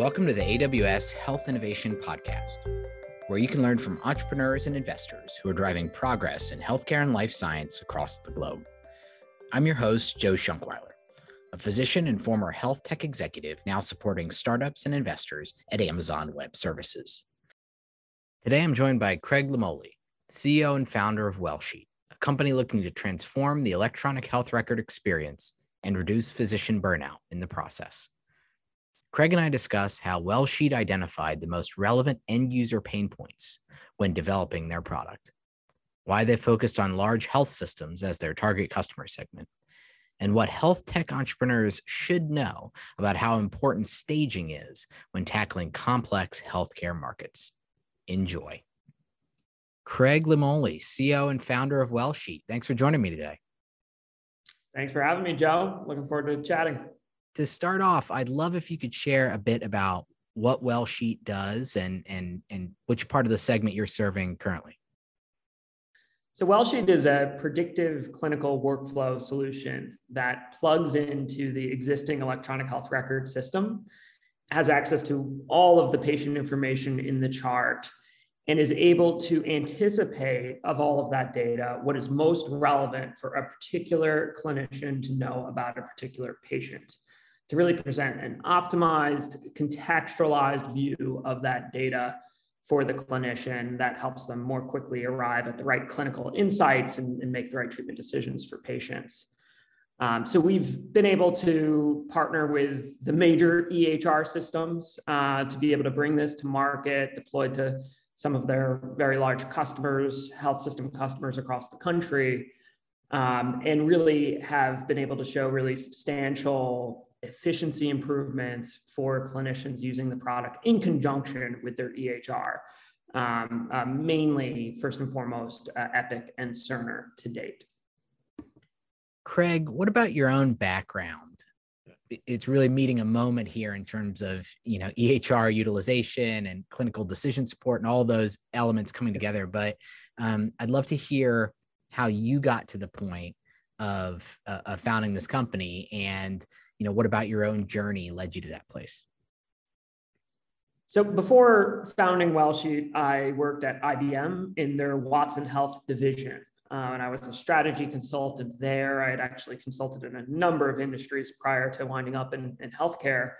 Welcome to the AWS Health Innovation Podcast, where you can learn from entrepreneurs and investors who are driving progress in healthcare and life science across the globe. I'm your host, Joe Shonkwiler, a physician and former health tech executive now supporting startups and investors at Amazon Web Services. Today, I'm joined by Craig Limoli, CEO and founder of WellSheet, a company looking to transform the electronic health record experience and reduce physician burnout in the process. Craig and I discuss how WellSheet identified the most relevant end user pain points when developing their product, why they focused on large health systems as their target customer segment, and what health tech entrepreneurs should know about how important staging is when tackling complex healthcare markets. Enjoy. Craig Limoli, CEO and founder of WellSheet. Thanks for joining me today. Thanks for having me, Joe. Looking forward to chatting. To start off, I'd love if you could share a bit about what WellSheet does and and and which part of the segment you're serving currently. So WellSheet is a predictive clinical workflow solution that plugs into the existing electronic health record system, has access to all of the patient information in the chart, and is able to anticipate of all of that data what is most relevant for a particular clinician to know about a particular patient to really present an optimized contextualized view of that data for the clinician that helps them more quickly arrive at the right clinical insights and, and make the right treatment decisions for patients. Um, so we've been able to partner with the major EHR systems uh, to be able to bring this to market, deployed to some of their very large customers, health system customers across the country, um, and really have been able to show really substantial efficiency improvements for clinicians using the product in conjunction with their EHR. Um, uh, mainly, first and foremost, uh, Epic and Cerner to date. Craig, what about your own background? it's really meeting a moment here in terms of you know EHR utilization and clinical decision support and all those elements coming together. But um, I'd love to hear how you got to the point of, uh, of founding this company, and you know what about your own journey led you to that place. So before founding WellSheet, I worked at IBM in their Watson Health division. Uh, and I was a strategy consultant there. I had actually consulted in a number of industries prior to winding up in, in healthcare.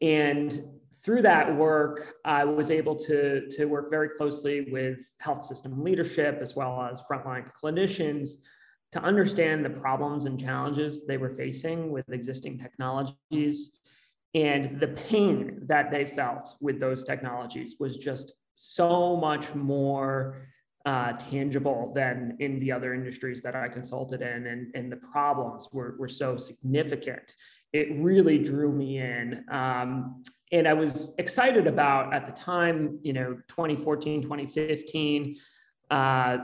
And through that work, I was able to, to work very closely with health system leadership as well as frontline clinicians to understand the problems and challenges they were facing with existing technologies. And the pain that they felt with those technologies was just so much more uh, tangible than in the other industries that I consulted in, and, and the problems were, were so significant. It really drew me in. Um, and I was excited about at the time, you know, 2014, 2015, uh,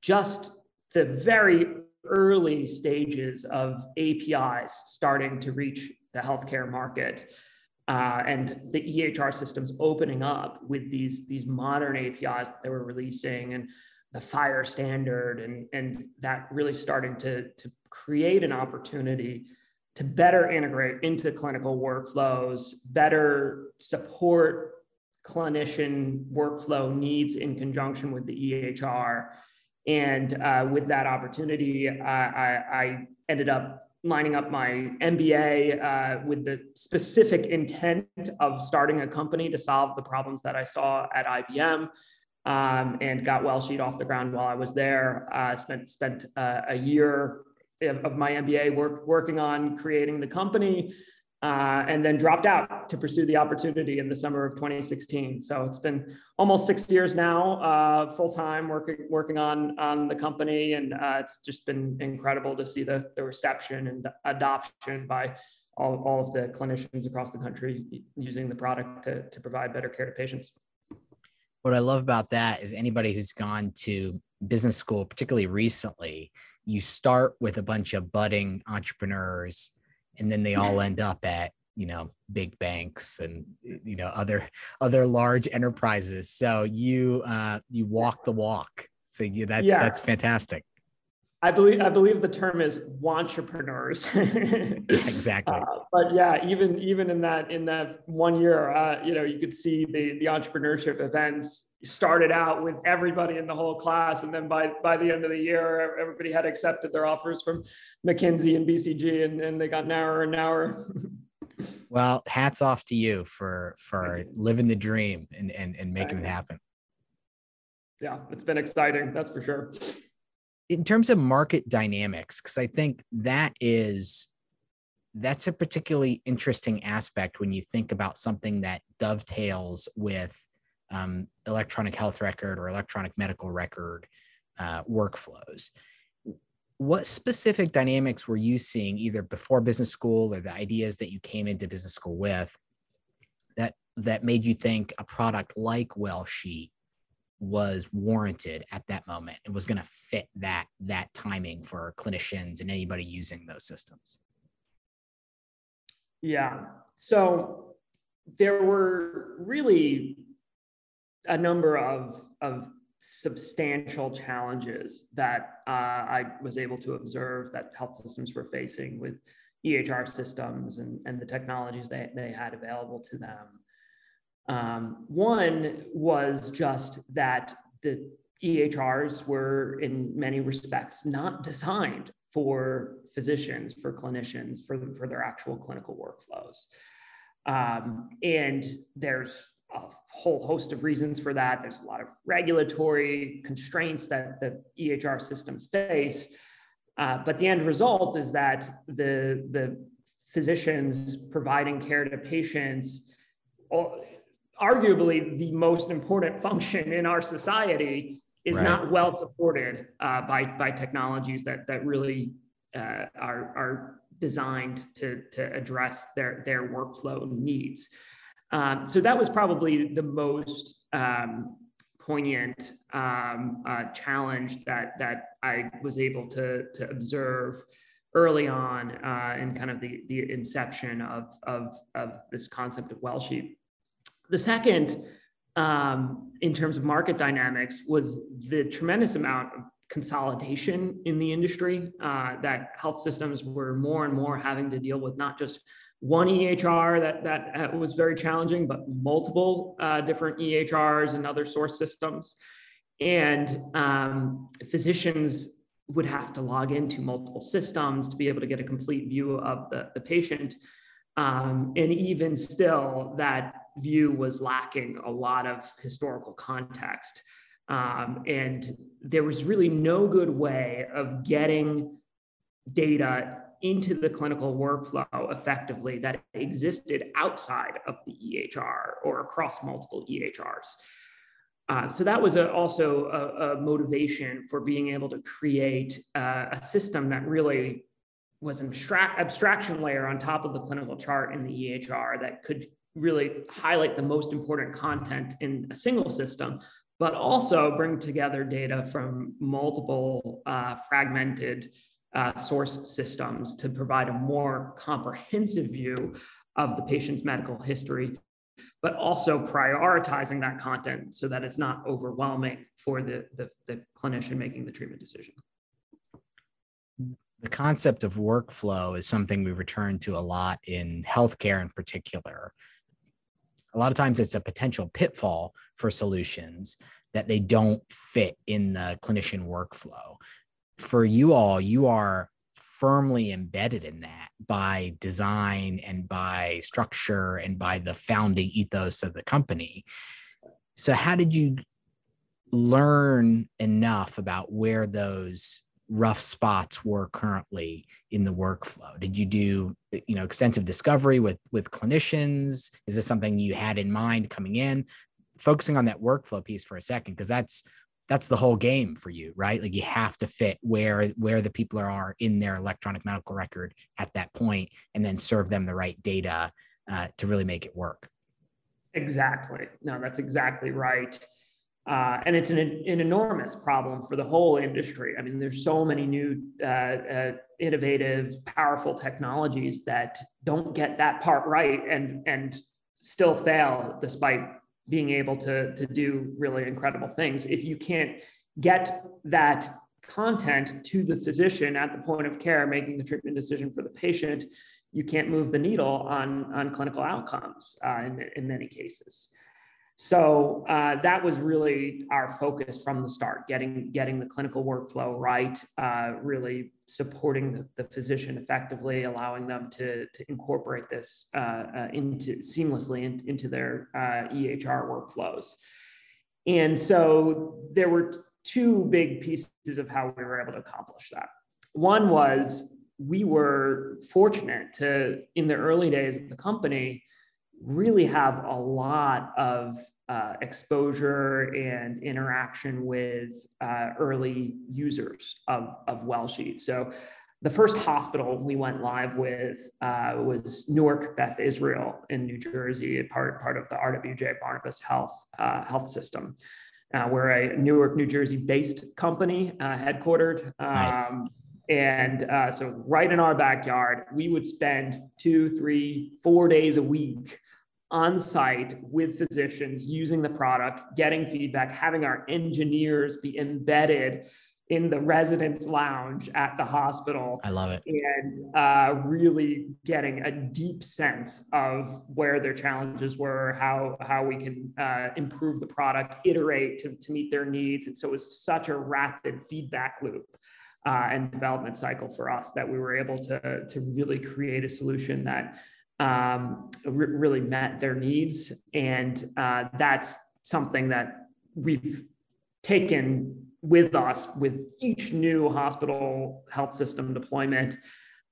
just the very early stages of APIs starting to reach the healthcare market. Uh, and the EHR systems opening up with these, these modern APIs that they were releasing and the FHIR standard and, and that really starting to, to create an opportunity to better integrate into clinical workflows, better support clinician workflow needs in conjunction with the EHR. And uh, with that opportunity, I, I, ended up lining up my MBA uh, with the specific intent of starting a company to solve the problems that I saw at IBM. Um, and got WellSheet off the ground while I was there. Uh, spent spent uh, a year of, my MBA work, working on creating the company, uh, and then dropped out to pursue the opportunity in the summer of 2016. So it's been almost six years now, uh, full time working working on on the company, and uh, it's just been incredible to see the the reception and adoption by all, all of the clinicians across the country using the product to, to provide better care to patients. What I love about that is anybody who's gone to business school, particularly recently, you start with a bunch of budding entrepreneurs and then they all end up at you know big banks and you know other other large enterprises so you uh you walk the walk so you, that's yeah. that's fantastic I believe I believe the term is entrepreneurs. exactly. Uh, but yeah, even even in that in that one year, uh, you know, you could see the the entrepreneurship events started out with everybody in the whole class, and then by by the end of the year, everybody had accepted their offers from McKinsey and BCG, and, and they got narrower and narrower. well, hats off to you for for living the dream and and, and making it happen. Yeah, it's been exciting, that's for sure in terms of market dynamics, because I think that is that's a particularly interesting aspect when you think about something that dovetails with um, electronic health record or electronic medical record uh, workflows. What specific dynamics were you seeing either before business school or the ideas that you came into business school with that that made you think a product like WellSheet was warranted at that moment and was going to fit that that timing for clinicians and anybody using those systems yeah so there were really a number of of substantial challenges that uh, I was able to observe that health systems were facing with EHR systems and, and the technologies they, they had available to them. Um, one was just that the EHRs were, in many respects, not designed for physicians, for clinicians, for, for their actual clinical workflows. Um, and there's a whole host of reasons for that. There's a lot of regulatory constraints that the EHR systems face. Uh, but the end result is that the, the physicians providing care to patients arguably the most important function in our society is right. not well supported uh, by by technologies that that really uh, are are designed to to address their their workflow needs. Um, so that was probably the most um, poignant um, uh, challenge that that I was able to to observe early on uh, in kind of the the inception of of of this concept of WellSheet. The second, um, in terms of market dynamics, was the tremendous amount of consolidation in the industry uh, that health systems were more and more having to deal with not just one EHR that, that was very challenging, but multiple uh, different EHRs and other source systems. And um, physicians would have to log into multiple systems to be able to get a complete view of the, the patient. Um, and even still, that view was lacking a lot of historical context. Um, and there was really no good way of getting data into the clinical workflow effectively that existed outside of the EHR or across multiple EHRs. Uh, so that was a, also a, a, motivation for being able to create uh, a system that really was an abstract, abstraction layer on top of the clinical chart in the EHR that could really highlight the most important content in a single system, but also bring together data from multiple uh, fragmented uh, source systems to provide a more comprehensive view of the patient's medical history, but also prioritizing that content so that it's not overwhelming for the, the, the clinician making the treatment decision the concept of workflow is something we return to a lot in healthcare in particular a lot of times it's a potential pitfall for solutions that they don't fit in the clinician workflow. For you all, you are firmly embedded in that by design and by structure and by the founding ethos of the company. So, how did you learn enough about where those rough spots were currently in the workflow? Did you do you know extensive discovery with with clinicians? Is this something you had in mind coming in? Focusing on that workflow piece for a second because that's that's the whole game for you right? Like you have to fit where where the people are in their electronic medical record at that point and then serve them the right data uh, to really make it work. Exactly. No that's exactly right. Uh, and it's an, an enormous problem for the whole industry. I mean, there's so many new, uh, uh, innovative, powerful technologies that don't get that part right and and still fail despite being able to to do really incredible things. If you can't get that content to the physician at the point of care, making the treatment decision for the patient, you can't move the needle on, on clinical outcomes uh, in, in many cases. So uh, that was really our focus from the start, getting, getting the clinical workflow right, uh, really supporting the, the, physician effectively, allowing them to, to incorporate this uh, uh into seamlessly in, into their uh, EHR workflows. And so there were two big pieces of how we were able to accomplish that. One was we were fortunate to, in the early days of the company, really have a lot of uh, exposure and interaction with uh, early users of, of WellSheet. So the first hospital we went live with uh, was Newark Beth Israel in New Jersey, part, part of the RWJ Barnabas Health uh, health system. Uh, we're a Newark, New Jersey based company, uh, headquartered. Um, nice. And uh, so, right in our backyard, we would spend two, three, four days a week on site with physicians using the product, getting feedback, having our engineers be embedded in the residents lounge at the hospital. I love it. And uh, really getting a deep sense of where their challenges were, how, how we can uh, improve the product, iterate to, to meet their needs. And so it was such a rapid feedback loop. Uh, and development cycle for us that we were able to, to really create a solution that um, re- really met their needs. And uh, that's something that we've taken with us with each new hospital health system deployment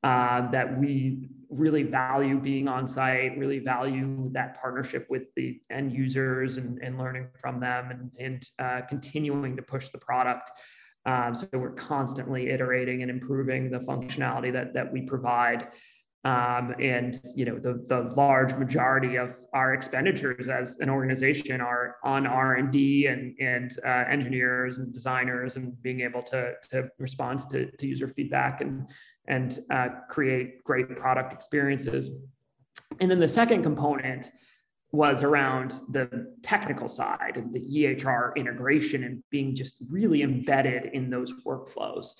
uh, that we really value being on site, really value that partnership with the end users and, and learning from them and, and uh, continuing to push the product. Um, so we're constantly iterating and improving the functionality that, that we provide. Um, and you know the, the large majority of our expenditures as an organization are on r&d and, and uh, engineers and designers and being able to, to respond to, to user feedback and, and uh, create great product experiences. And then the second component was around the technical side and the ehr integration and being just really embedded in those workflows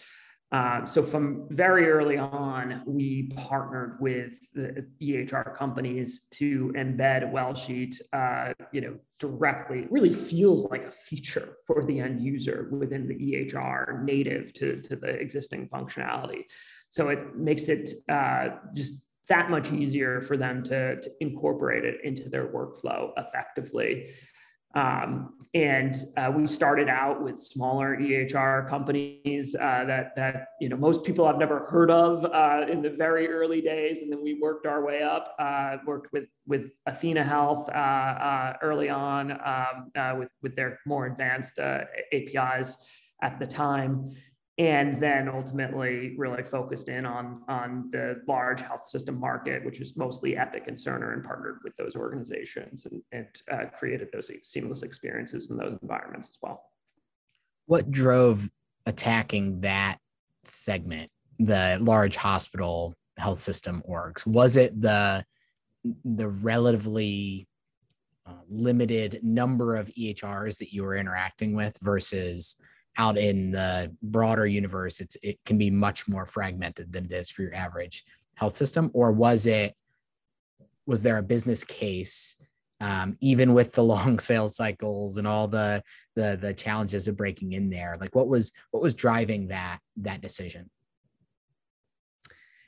um, so from very early on, we partnered with the EHR companies to embed WellSheet, uh, you know, directly. It really feels like a feature for the end user within the EHR, native to, to the existing functionality. So it makes it uh, just that much easier for them to, to incorporate it into their workflow effectively. Um, and uh, we started out with smaller EHR companies uh, that that you know most people have never heard of uh, in the very early days, and then we worked our way up. Uh, worked with with Athena Health uh, uh, early on um, with with their more advanced APIs at the time, and then ultimately really focused in on, on the large health system market, which is mostly Epic and Cerner, and partnered with those organizations and, and uh, created those seamless experiences in those environments as well. What drove attacking that segment, the large hospital health system orgs? Was it the the relatively uh, limited number of EHRs that you were interacting with versus out in the broader universe, it's it can be much more fragmented than it is for your average health system? Or was it was there a business case, um, even with the long sales cycles and all the the the challenges of breaking in there? Like what was what was driving that that decision?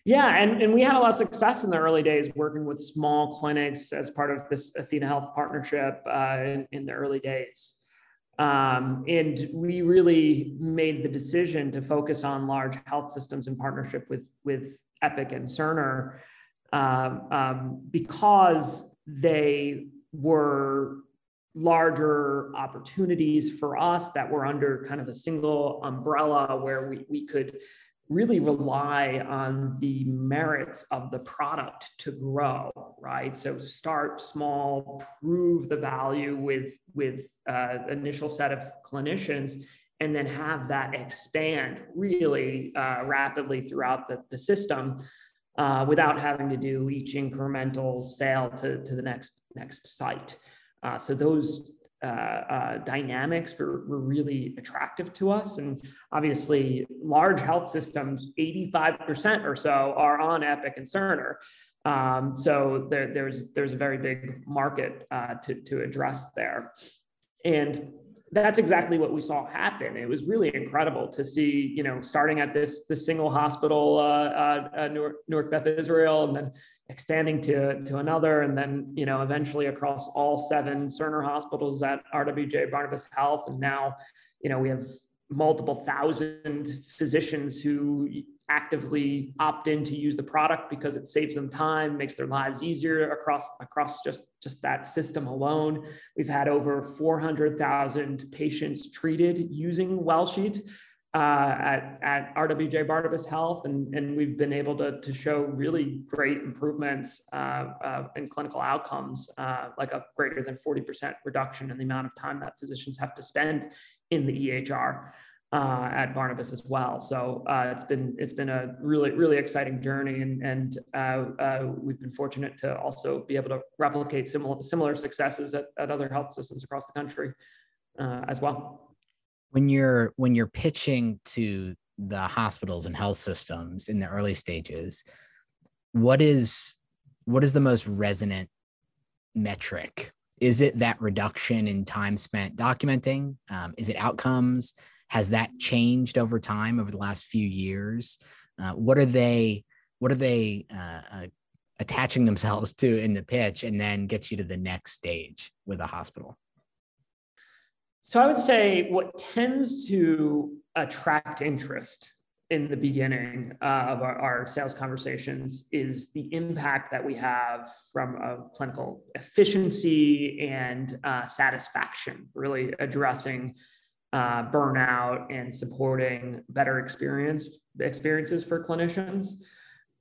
Yeah, and, and we had a lot of success in the early days working with small clinics as part of this Athena Health partnership uh, in, in the early days. Um, and we really made the decision to focus on large health systems in partnership with, with Epic and Cerner um, um, because they were larger opportunities for us that were under kind of a single umbrella where we, we could really rely on the merits of the product to grow right? So start small prove the value with with uh, initial set of clinicians and then have that expand really uh, rapidly throughout the, the system uh, without having to do each incremental sale to, to the next next site. Uh, so those uh, uh, dynamics were, were really attractive to us. And obviously, large health systems, 85% or so are on Epic and Cerner. Um, so there, there's there's a very big market uh, to to address there, and that's exactly what we saw happen. It was really incredible to see, you know, starting at this the single hospital, uh, uh, uh, Newark Beth Israel, and then expanding to to another, and then you know eventually across all seven Cerner hospitals at RWJ Barnabas Health, and now, you know, we have multiple thousand physicians who actively opt in to use the product because it saves them time, makes their lives easier across across just just that system alone. We've had over 400,000 patients treated using WellSheet uh, at, at RWJ Barnabas Health, and, and we've been able to, to show really great improvements uh, uh, in clinical outcomes, uh, like a greater than 40% reduction in the amount of time that physicians have to spend in the EHR uh, at Barnabas as well. So it's been it's been a really really exciting journey, and and we've been fortunate to also be able to replicate similar similar successes at, at other health systems across the country as well. When you're when you're pitching to the hospitals and health systems in the early stages, what is what is the most resonant metric? Is it that reduction in time spent documenting? Um, is it outcomes? Has that changed over time over the last few years? Uh, what are they? What are they uh, uh, attaching themselves to in the pitch, and then gets you to the next stage with a hospital? So I would say what tends to attract interest in the beginning uh, of our, our, sales conversations is the impact that we have from a clinical efficiency and uh, satisfaction, really addressing uh, burnout and supporting better experience experiences for clinicians.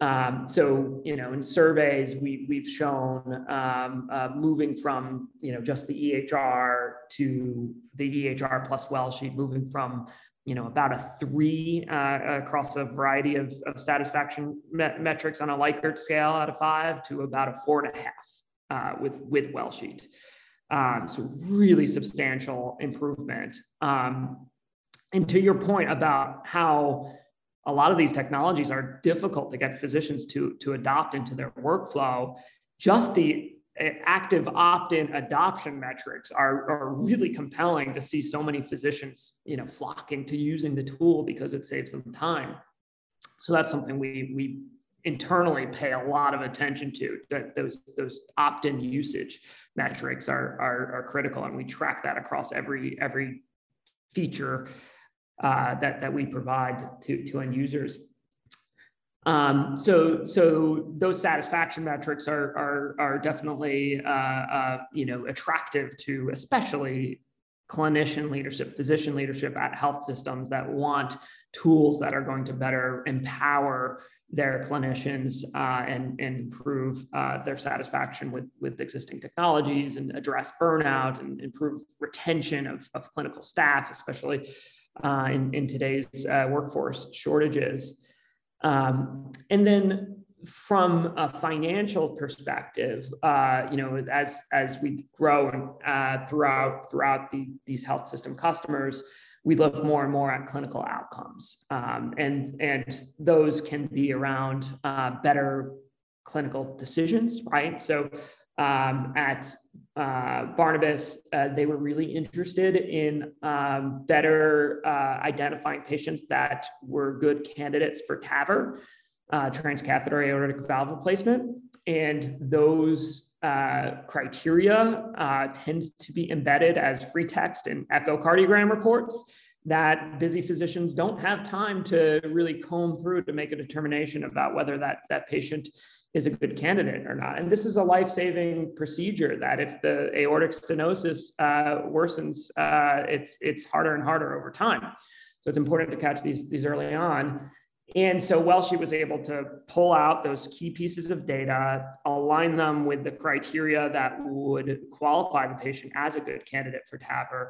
Um, so, you know, in surveys, we, we've shown um, uh, moving from, you know, just the EHR to the EHR plus WellSheet, moving from, you know, about a three uh, across a variety of, of satisfaction me- metrics on a Likert scale out of five to about a four and a half uh, with, with WellSheet. Um, so really substantial improvement. Um, and to your point about how a lot of these technologies are difficult to get physicians to, to adopt into their workflow, just the eh, active opt-in adoption metrics are, are really compelling to see so many physicians you know flocking to using the tool because it saves them time. So that's something we we internally pay a lot of attention to that those those opt-in usage metrics are, are, are critical and we track that across every every feature uh, that that we provide to to end users. Um, so so those satisfaction metrics are are, are definitely uh, uh, you know attractive to especially clinician leadership physician leadership at health systems that want tools that are going to better empower their clinicians uh, and, and improve uh, their satisfaction with, with existing technologies and address burnout and improve retention of, of clinical staff, especially uh, in, in today's uh, workforce shortages. Um, and then from a financial perspective, uh, you know, as as we grow uh, throughout throughout the, these health system customers, we look more and more at clinical outcomes. Um, and, and those can be around uh, better clinical decisions, right? So um, at uh, Barnabas, uh, they were really interested in um, better uh, identifying patients that were good candidates for TAVR, uh, transcatheter aortic valve replacement. And those uh, criteria uh, tend to be embedded as free text in echocardiogram reports that busy physicians don't have time to really comb through to make a determination about whether that, that patient is a good candidate or not. And this is a life-saving procedure that if the aortic stenosis uh, worsens, uh, it's, it's harder and harder over time. So it's important to catch these, these early on. And so WellSheet was able to pull out those key pieces of data, align them with the criteria that would qualify the patient as a good candidate for TAVR,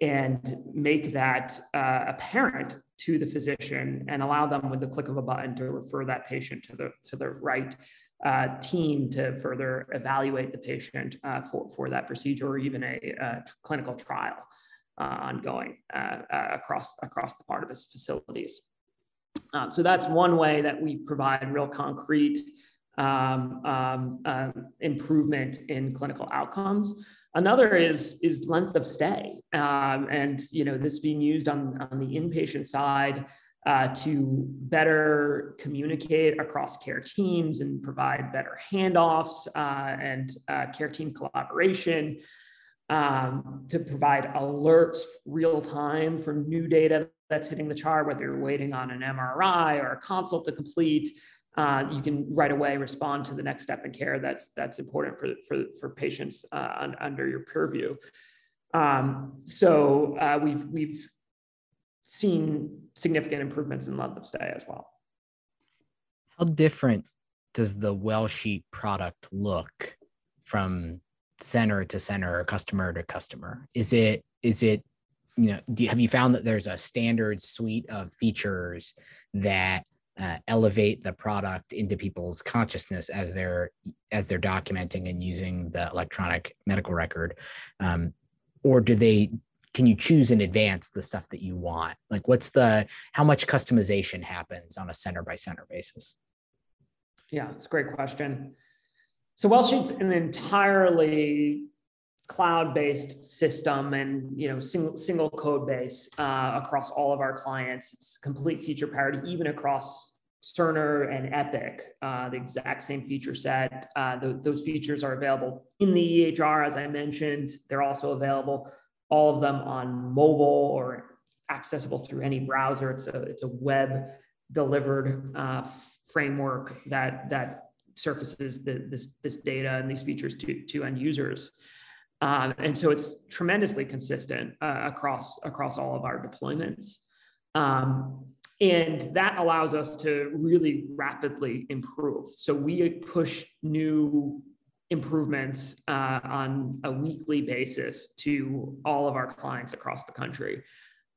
and make that uh, apparent to the physician and allow them with the click of a button to refer that patient to the, to the right uh, team to further evaluate the patient uh, for, for that procedure or even a, a clinical trial uh, ongoing uh, uh, across, across the Barnabas facilities. Uh, so that's one way that we provide real concrete um, um, improvement in clinical outcomes. Another is is length of stay, um, and you know this being used on on the inpatient side uh, to better communicate across care teams and provide better handoffs uh, and uh, care team collaboration. Um, to provide alerts real time for new data that's hitting the chart, whether you're waiting on an MRI or a consult to complete, uh, you can right away respond to the next step in care that's that's important for for, for patients uh, under your purview. Um, so uh, we've we've seen significant improvements in length of stay as well. How different does the WellSheet product look from center to center or customer to customer? Is it is it you know do, have you found that there's a standard suite of features that uh, elevate the product into people's consciousness as they're as they're documenting and using the electronic medical record. Um, or do they can you choose in advance the stuff that you want? Like what's the how much customization happens on a center by center basis? Yeah it's a great question. So WellSheet's an entirely cloud-based system and you know single single code base uh, across all of our clients. It's complete feature parity, even across Cerner and Epic, uh, the exact same feature set. Uh, the, those features are available in the EHR, as I mentioned. They're also available, all of them on mobile or accessible through any browser. It's a it's a web delivered uh, framework that that surfaces the, this this data and these features to to end users. Um, and so it's tremendously consistent uh, across across all of our deployments. Um, and that allows us to really rapidly improve. So we push new improvements uh, on a weekly basis to all of our clients across the country.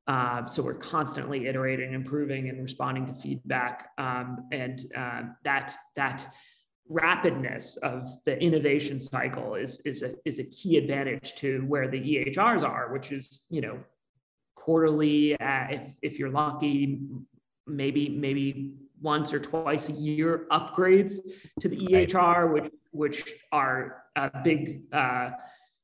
Uh, so we're constantly iterating, improving, and responding to feedback, um, and uh, that that rapidness of the innovation cycle is is a, is a key advantage to where the EHRs are, which is you know quarterly, uh, if if you're lucky, maybe maybe once or twice a year upgrades to the EHR, which which are a big uh,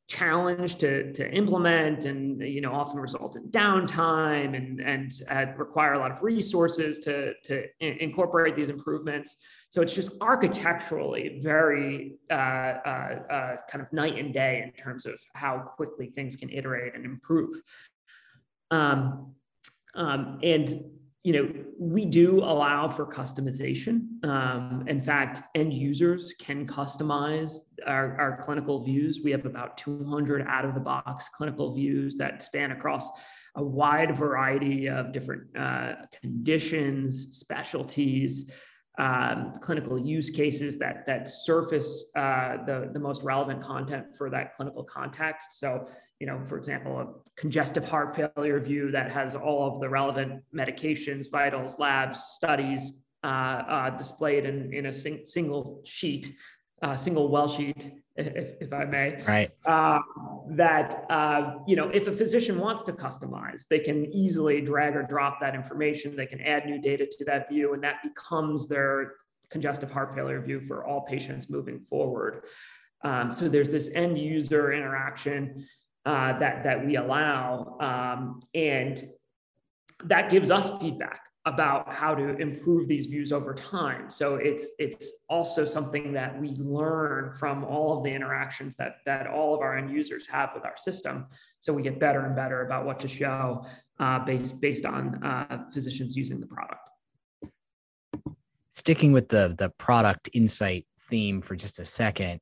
challenge to, to implement and you know often result in downtime and and uh, require a lot of resources to to incorporate these improvements so it's just architecturally very uh, uh, uh, kind of night and day in terms of how quickly things can iterate and improve. Um, um, and you know, we do allow for customization. Um, in fact, end users can customize our, our clinical views. We have about 200 out of the box clinical views that span across a wide variety of different uh, conditions, specialties, um, clinical use cases that that surface uh, the the most relevant content for that clinical context. So, you know, for example, a congestive heart failure view that has all of the relevant medications, vitals, labs, studies uh, uh, displayed in in a sing- single sheet, uh, single well sheet if, if I may. Right. Uh, that, uh, you know, if a physician wants to customize, they can easily drag or drop that information. They can add new data to that view, and that becomes their congestive heart failure view for all patients moving forward. Um, so there's this end user interaction uh, that, that we allow, um, and that gives us feedback about how to improve these views over time. So it's it's also something that we learn from all of the interactions that that all of our end users have with our system. So we get better and better about what to show uh, based based on uh, physicians using the product. Sticking with the the product insight theme for just a second,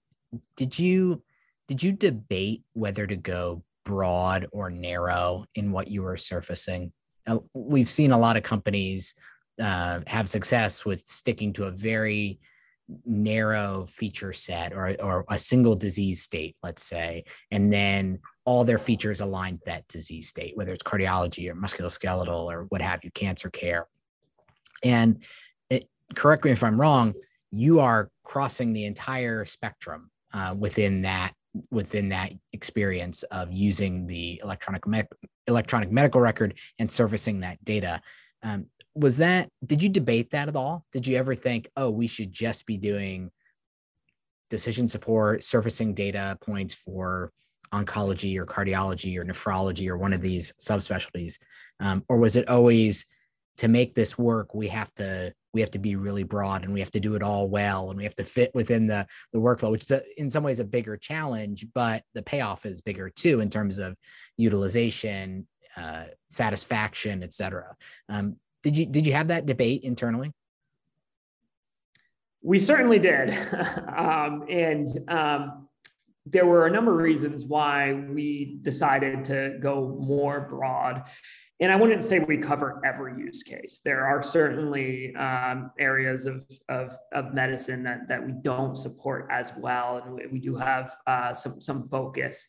did you did you debate whether to go broad or narrow in what you were surfacing? We've seen a lot of companies uh, have success with sticking to a very narrow feature set or, or a single disease state, let's say, and then all their features align to that disease state, whether it's cardiology or musculoskeletal or what have you, cancer care. And it, correct me if I'm wrong, you are crossing the entire spectrum uh, within that within that experience of using the electronic me- electronic medical record and surfacing that data. Um, was that did you debate that at all? Did you ever think, oh, we should just be doing decision support, surfacing data points for oncology or cardiology or nephrology or one of these subspecialties, um, or was it always to make this work? We have to we have to be really broad and we have to do it all well and we have to fit within the the workflow which is a, in some ways a bigger challenge but the payoff is bigger too in terms of utilization uh, satisfaction etc um, did you did you have that debate internally? We certainly did. Um, and um, there were a number of reasons why we decided to go more broad and I wouldn't say we cover every use case. There are certainly um, areas of, of, of, medicine that, that we don't support as well. And we, we do have uh, some, some focus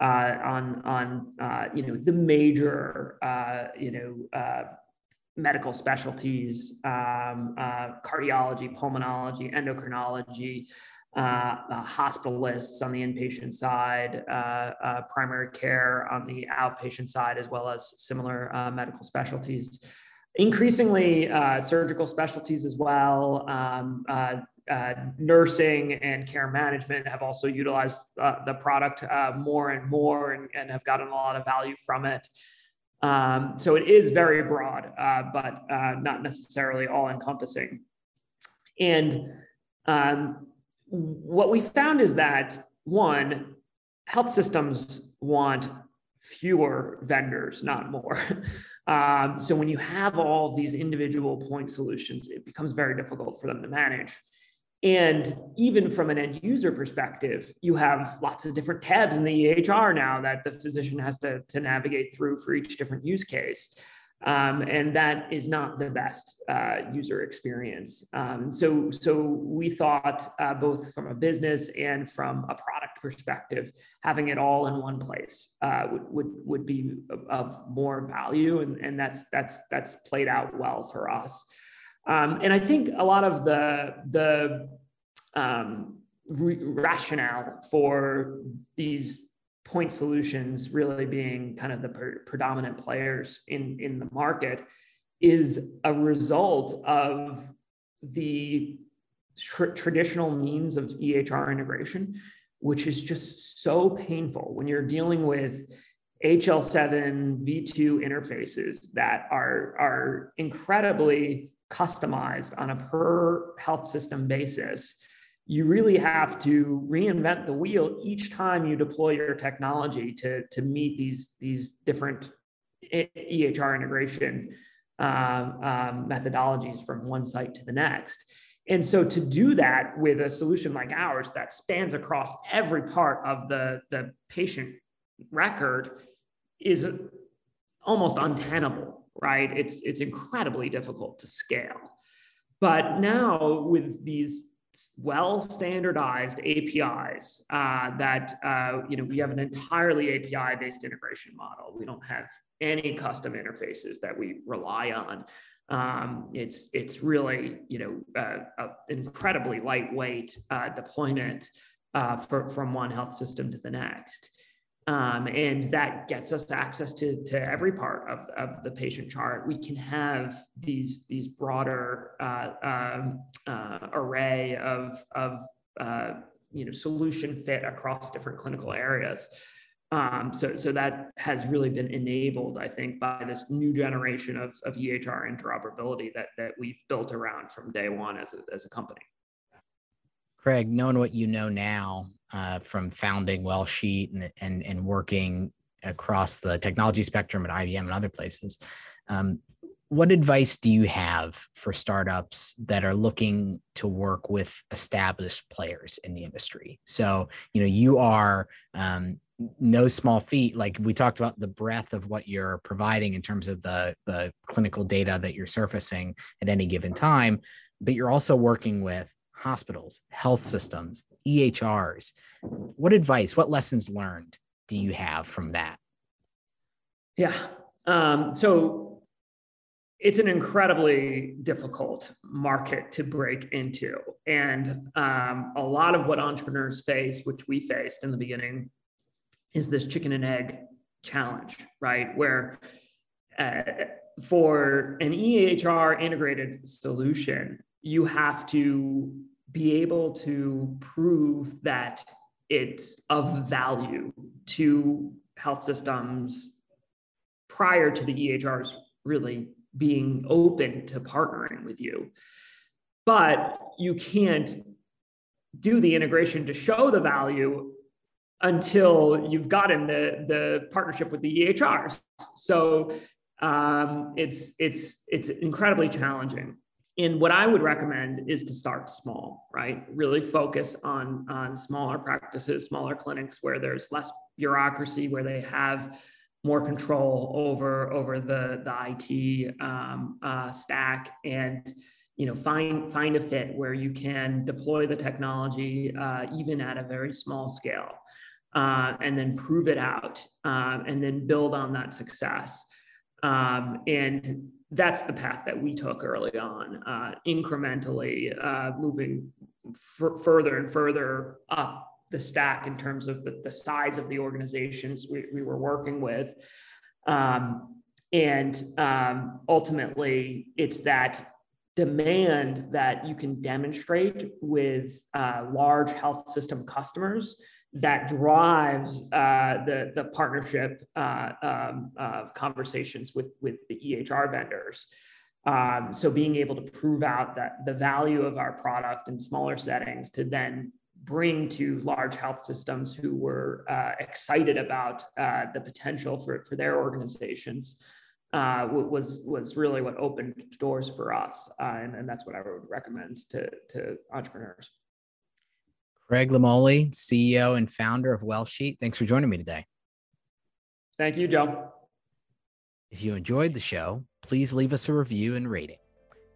uh, on, on uh, you know, the major, uh, you know, uh, medical specialties, um, uh, cardiology, pulmonology, endocrinology, uh, uh, hospitalists on the inpatient side, uh, uh, primary care on the outpatient side, as well as similar uh, medical specialties. Increasingly, uh, surgical specialties as well. Um, nursing and care management have also utilized the product more and more and, and, have gotten a lot of value from it. Um, so it is very broad, but not necessarily all encompassing. And um, what we found is that one, health systems want fewer vendors, not more. um, so when you have all these individual point solutions, it becomes very difficult for them to manage. And even from an end user perspective, you have lots of different tabs in the EHR now that the physician has to, to navigate through for each different use case. Um, and that is not the best uh, user experience. Um, so, so we thought uh, both from a business and from a product perspective, having it all in one place uh, would, would would be of more value, and, and that's that's that's played out well for us. Um, and I think a lot of the the um, rationale for these point solutions really being kind of the per- predominant players in, in the market is a result of the tr- traditional means of EHR integration, which is just so painful when you're dealing with HL7 V2 interfaces that are, are incredibly customized on a per health system basis you really have to reinvent the wheel each time you deploy your technology to, to meet these, these different EHR integration um, um, methodologies from one site to the next. And so to do that with a solution like ours that spans across every part of the, the patient record is almost untenable, right? It's, it's incredibly difficult to scale. But now with these well standardized APIs uh, that uh, you know we have an entirely API based integration model. We don't have any custom interfaces that we rely on. Um, it's it's really you know uh, incredibly lightweight uh, deployment uh, for, from one health system to the next. Um, and that gets us access to, to every part of, of the patient chart. We can have these, these broader uh, um, uh, array of, of uh, you know, solution fit across different clinical areas. Um, so, so that has really been enabled, I think, by this new generation of, of EHR interoperability that, that we've built around from day one as a, as a company. Craig, knowing what you know now uh, from founding Wellsheet and, and, and working across the technology spectrum at IBM and other places, um, what advice do you have for startups that are looking to work with established players in the industry? So, you know, you are um, no small feat. Like we talked about the breadth of what you're providing in terms of the the clinical data that you're surfacing at any given time, but you're also working with hospitals, health systems, EHRs. What advice, what lessons learned do you have from that? Yeah. Um, so it's an incredibly difficult market to break into. And um, a lot of what entrepreneurs face, which we faced in the beginning, is this chicken and egg challenge, right? Where uh, for an EHR integrated solution, you have to be able to prove that it's of value to health systems prior to the EHRs really being open to partnering with you. But you can't do the integration to show the value until you've gotten the, the partnership with the EHRs. So um, it's, it's, it's incredibly challenging. And what I would recommend is to start small, right? Really focus on, on smaller practices, smaller clinics where there's less bureaucracy, where they have more control over over the the IT um, uh, stack and you know find find a fit where you can deploy the technology uh, even at a very small scale uh, and then prove it out um, and then build on that success um, and that's the path that we took early on uh, incrementally uh, moving f- further and further up the stack in terms of the, the size of the organizations we, we were working with. Um, and um, ultimately, it's that demand that you can demonstrate with uh, large health system customers that drives uh, the, the partnership uh, um, uh, conversations with, with the EHR vendors. Um, so being able to prove out that the value of our product in smaller settings to then bring to large health systems who were uh, excited about uh, the potential for, for their organizations uh, was was really what opened doors for us, and, and that's what I would recommend to to entrepreneurs. Craig Limoli, CEO and founder of WellSheet, thanks for joining me today. Thank you, Joe. If you enjoyed the show, please leave us a review and rating.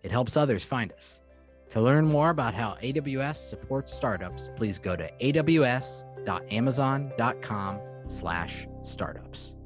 It helps others find us. To learn more about how AWS supports startups, please go to aws.amazon.com slash startups.